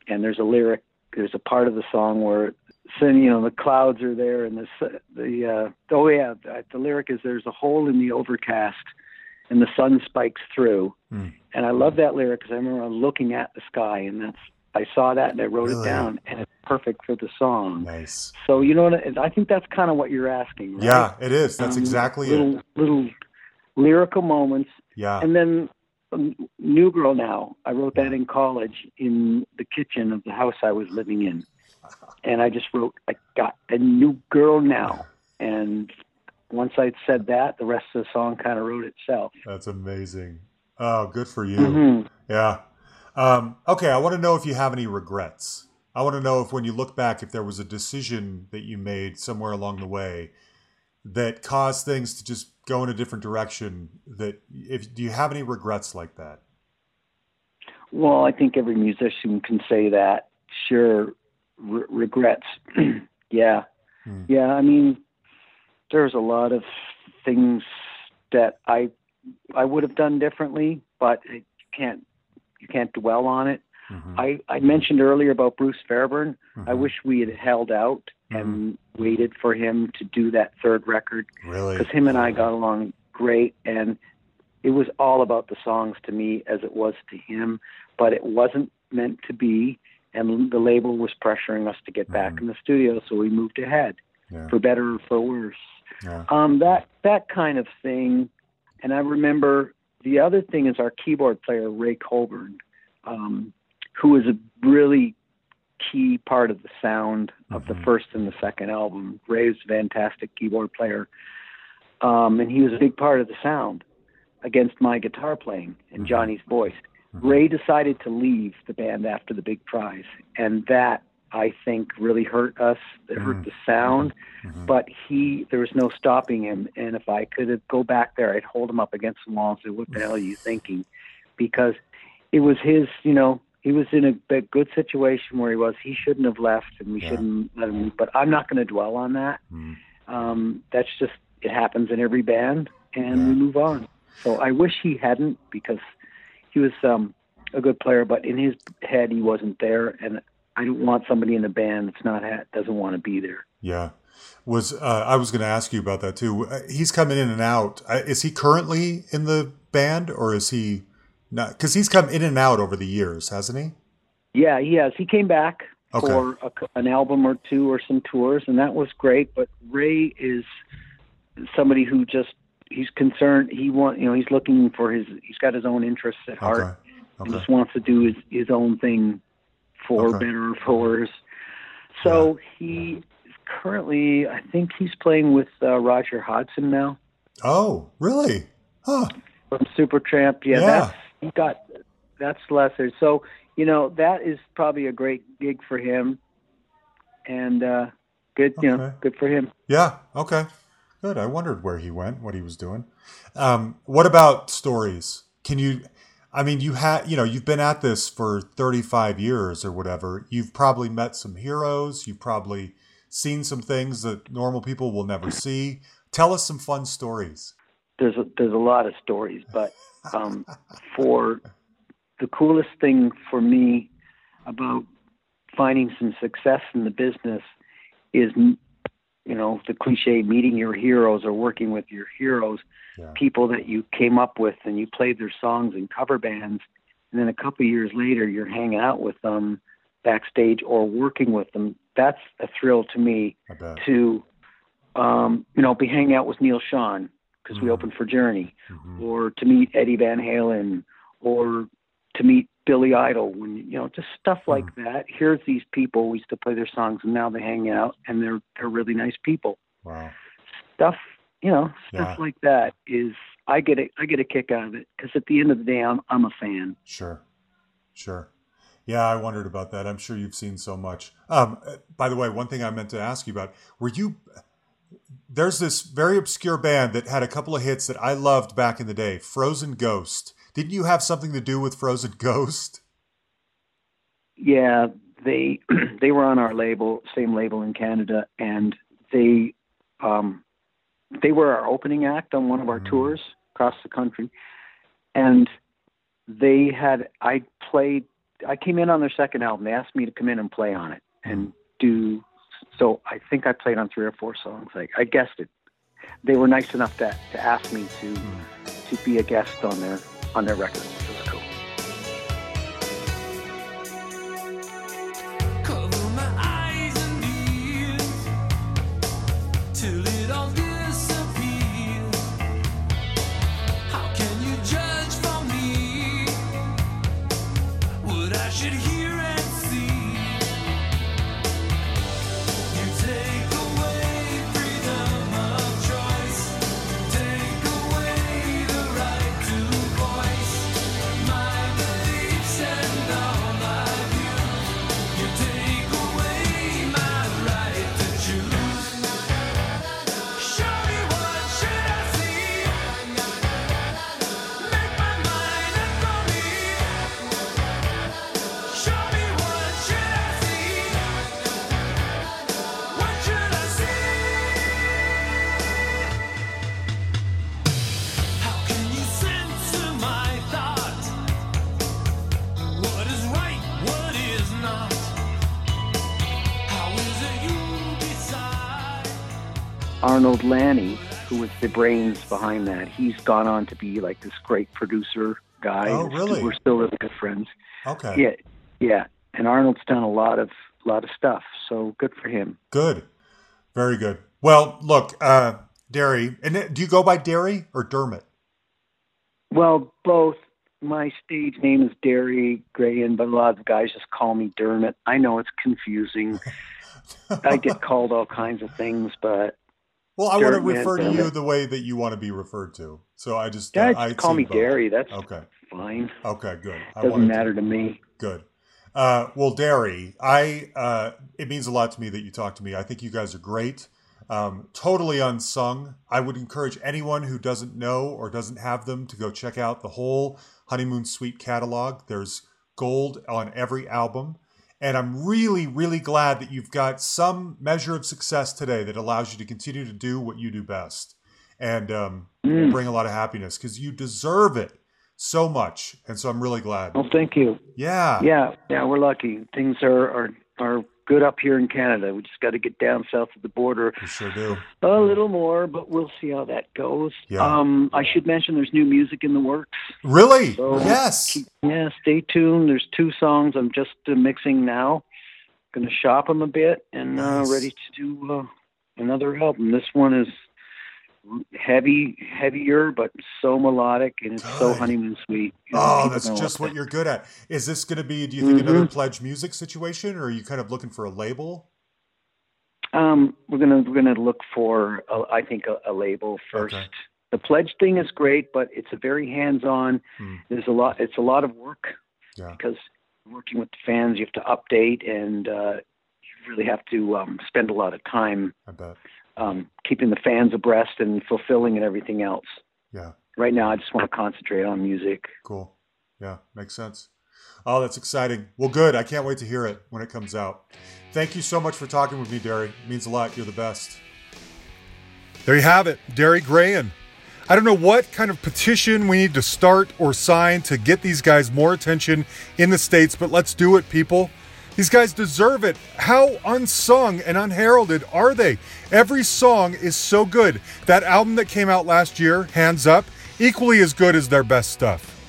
And there's a lyric. There's a part of the song where, you know, the clouds are there, and the s- the uh, oh yeah, the, lyric is there's a hole in the overcast, and the sun spikes through. Hmm. And I love that lyric because I remember looking at the sky, and that's I saw that and I wrote Really? it down, and it's perfect for the song. Nice. So you know what? I I think that's kind of what you're asking, right? Yeah, it is. That's Um, exactly little, it. Little lyrical moments, Yeah. and then um, "New Girl." Now I wrote that in college in the kitchen of the house I was living in, and I just wrote, "I got a new girl now," and once I'd said that, the rest of the song kind of wrote itself. That's amazing. Oh, good for you. Mhm. Yeah. Um, okay, I want to know if you have any regrets. I want to know if when you look back, if there was a decision that you made somewhere along the way that caused things to just go in a different direction. That if do you have any regrets like that? Well, I think every musician can say that. Sure, re- regrets. <clears throat> yeah, Hmm. yeah. I mean, there's a lot of things that I I would have done differently, but you can't you can't dwell on it. Mhm. I I mentioned earlier about Bruce Fairbairn. I Mhm. wish we had held out and waited for him to do that third record really. because him and I got along great, and it was all about the songs to me as it was to him, but it wasn't meant to be. And the label was pressuring us to get back Mhm. in the studio, so we moved ahead, Yeah. for better or for worse. Yeah. Um, that that kind of thing. And I remember the other thing is our keyboard player Ray Coburn, um, who was a really key part of the sound of the Mhm. first and the second album. Ray's a fantastic keyboard player, um, and he was a big part of the sound against my guitar playing and Mhm. Johnny's voice. Mhm. Ray decided to leave the band after the big prize, and that I think really hurt us. It hurt the sound Mhm. but he there was no stopping him and if i could have go back there i'd hold him up against the wall and say what the hell are you <sighs> thinking because it was his you know he was in a big, good situation where he was he shouldn't have left and we Yeah. shouldn't let him but i'm not going to dwell on that Mhm. um that's just it happens in every band and Yeah. we move on so i wish he hadn't because he was um a good player but in his head he wasn't there and i don't want somebody in the band that's not ha- doesn't want to be there Yeah. Was uh, I was going to ask you about that too. Uh, He's coming in and out. Is he currently in the band or is he not? Because he's come in and out over the years, hasn't he? Yeah, he has. He came back Okay. for a, an album or two or some tours, and that was great. But Ray is somebody who just he's concerned. He want you know he's looking for his. He's got his own interests at heart. Okay. He just wants to do his his own thing, for Okay. better or for worse. So he is currently, I think he's playing with uh, Roger Hodgson now Oh, really? Huh. from Supertramp. Yeah, Yeah. that's he got that's lesser. So you know that is probably a great gig for him, and uh, good you know good for him. Yeah. Okay. Good. I wondered where he went, what he was doing. Um, what about stories? Can you? I mean, you had, you know, you've been at this for 35 years or whatever. You've probably met some heroes. You've probably seen some things that normal people will never <clears throat> see. Tell us some fun stories. There's a, there's a lot of stories, but um, <laughs> for the coolest thing for me about finding some success in the business is you know the cliche meeting your heroes or working with your heroes Yeah. people that you came up with and you played their songs in cover bands and then a couple of years later you're hanging out with them backstage or working with them that's a thrill to me to um, you know be hanging out with Neal Schon because we Mhm. opened for Journey Mhm. or to meet Eddie Van Halen or to meet Billy Idol when you know just stuff like Hmm. that. Here's these people we used to play their songs and now they hang out and they're they're really nice people. Wow. Stuff you know stuff Yeah. like that is I get a I get a kick out of it because at the end of the day I'm I'm a fan. Sure. Sure. Yeah, I wondered about that. I'm sure you've seen so much. Um, uh, by the way, one thing I meant to ask you about were you. There's this very obscure band that had a couple of hits that I loved back in the day Frozen Ghost. Didn't you have something to do with Frozen Ghost? Yeah, they <clears throat> they were on our label, same label in Canada, and they um, they were our opening act on one of our Mm. tours across the country, and they had I played. I came in on their second album. They asked me to come in and play on it and do. So I think I played on three or four songs. I, I guessed it. They were nice enough to to ask me to to be a guest on their on their record, Arnold Lanni, who was the brains behind that, he's gone on to be like this great producer guy. Oh, really? We're still really good friends. Okay. Yeah, yeah. And Arnold's done a lot of lot of stuff, so good for him. Good. Very good. Well, look, uh, Derry, and do you go by Derry or Dermot? Well, both. My stage name is Derry Grehan, but a lot of guys just call me Dermot. I know it's confusing. <laughs> I get called all kinds of things, but Well, I want to refer to you the way that you want to be referred to. So I just yeah, uh, I call me both. Derry. That's Okay. fine. Okay. Good. I Doesn't to- matter to me. Good. Uh, well, Derry, I uh, it means a lot to me that you talk to me. I think you guys are great. Um, totally unsung. I would encourage anyone who doesn't know or doesn't have them to go check out the whole Honeymoon Suite catalog. There's gold on every album. And I'm really, really glad that you've got some measure of success today that allows you to continue to do what you do best and um, Mm. bring a lot of happiness because you deserve it so much. And so I'm really glad. Well, thank you. Yeah. Yeah, yeah, we're lucky. Things are are are good up here in Canada. We just got to get down south of the border We sure do. a little more, but we'll see how that goes. Yeah. Um, I should mention there's new music in the works. Really? So yes. yeah, stay tuned. There's two songs I'm just uh, mixing now. Going to shop them a bit and uh, Nice. ready to do uh, another album. This one is heavy, heavier, but so melodic and it's so Honeymoon Suite. You know, Oh, that's just what what you're good at. Is this going to be, do you think, Mhm. another pledge music situation or are you kind of looking for a label? Um, we're gonna we're gonna look for uh, I think a, a label first. Okay. The pledge thing is great, but it's a very hands-on. Hmm. There's a lot. It's a lot of work Yeah. because working with the fans, you have to update and uh, you really have to um, spend a lot of time I bet. Um, keeping the fans abreast and fulfilling and everything else. Yeah. Right now, I just want to concentrate on music. Cool. Yeah. Makes sense. Oh, that's exciting. Well, good. I can't wait to hear it when it comes out. Thank you so much for talking with me, Derry. It means a lot. You're the best. There you have it, Derry Grehan. I don't know what kind of petition we need to start or sign to get these guys more attention in the States, but let's do it, people. These guys deserve it. How unsung and unheralded are they? Every song is so good. That album that came out last year, Hands Up, equally as good as their best stuff.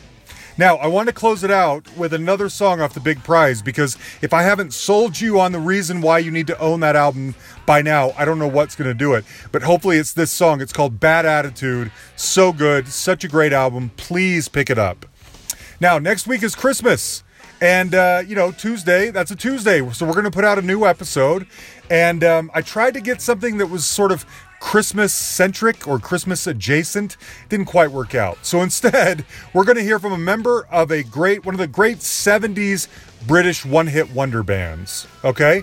Now, I want to close it out with another song off the big prize because if I haven't sold you on the reason why you need to own that album by now, I don't know what's going to do it. But hopefully, it's this song. It's called Bad Attitude. So good. Such a great album. Please pick it up. Now, next week is Christmas. And, uh, you know, Tuesday, that's a Tuesday. So we're going to put out a new episode. And um, I tried to get something that was sort of Christmas centric or Christmas adjacent. Didn't quite work out. So <laughs> instead, we're going to hear from a member of a great, one of the great 70s British one hit wonder bands. Okay?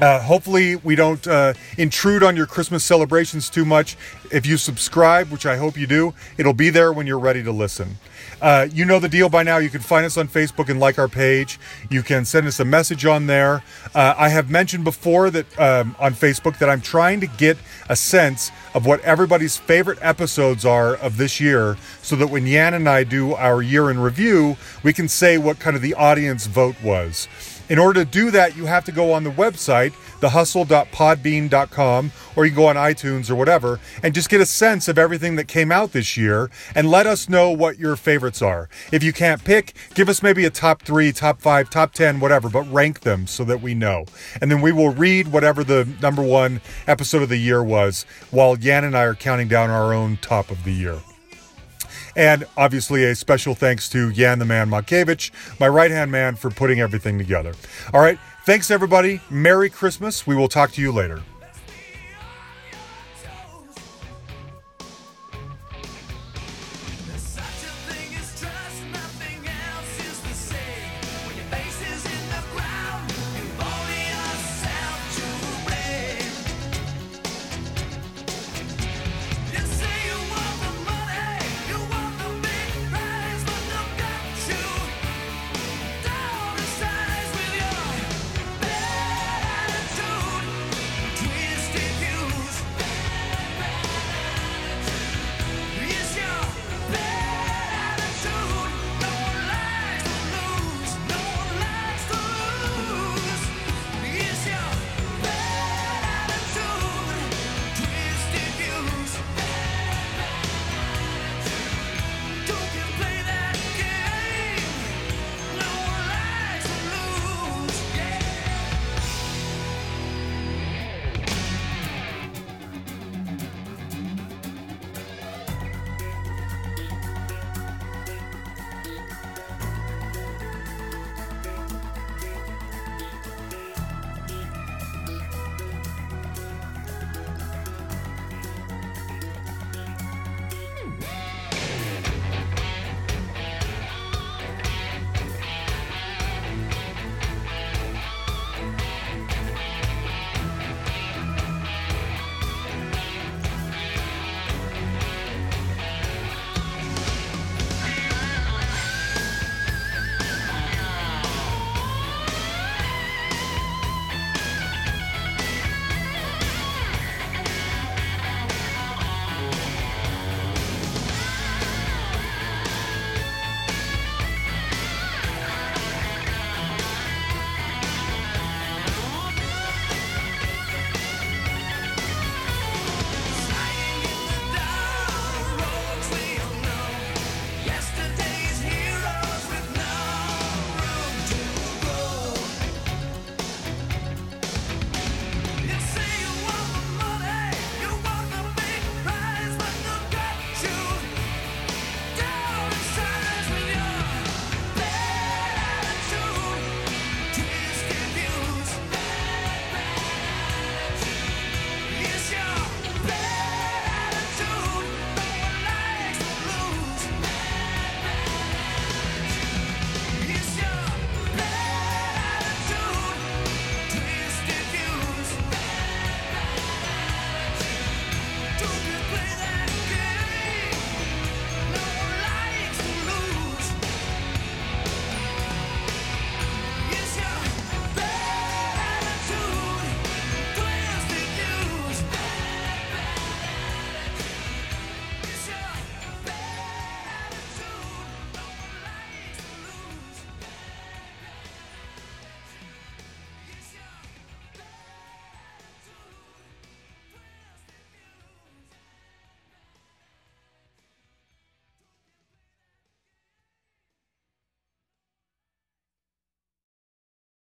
Uh, hopefully, we don't uh, intrude on your Christmas celebrations too much. If you subscribe, which I hope you do, it'll be there when you're ready to listen. Uh, you know the deal by now. You can find us on Facebook and like our page. You can send us a message on there. Uh, I have mentioned before that um, on Facebook that I'm trying to get a sense of what everybody's favorite episodes are of this year so that when Yan and I do our year in review, we can say what kind of the audience vote was. In order to do that, you have to go on the website, thehustle.podbean.com, or you can go on iTunes or whatever, and just get a sense of everything that came out this year and let us know what your favorites are. If you can't pick, give us maybe a top three, top five, top 10, whatever, but rank them so that we know. And then we will read whatever the number one episode of the year was while Yan and I are counting down our own top of the year. And obviously, a special thanks to Yan the Man Makevich, my right hand man, for putting everything together. All right. Thanks, everybody. Merry Christmas. We will talk to you later.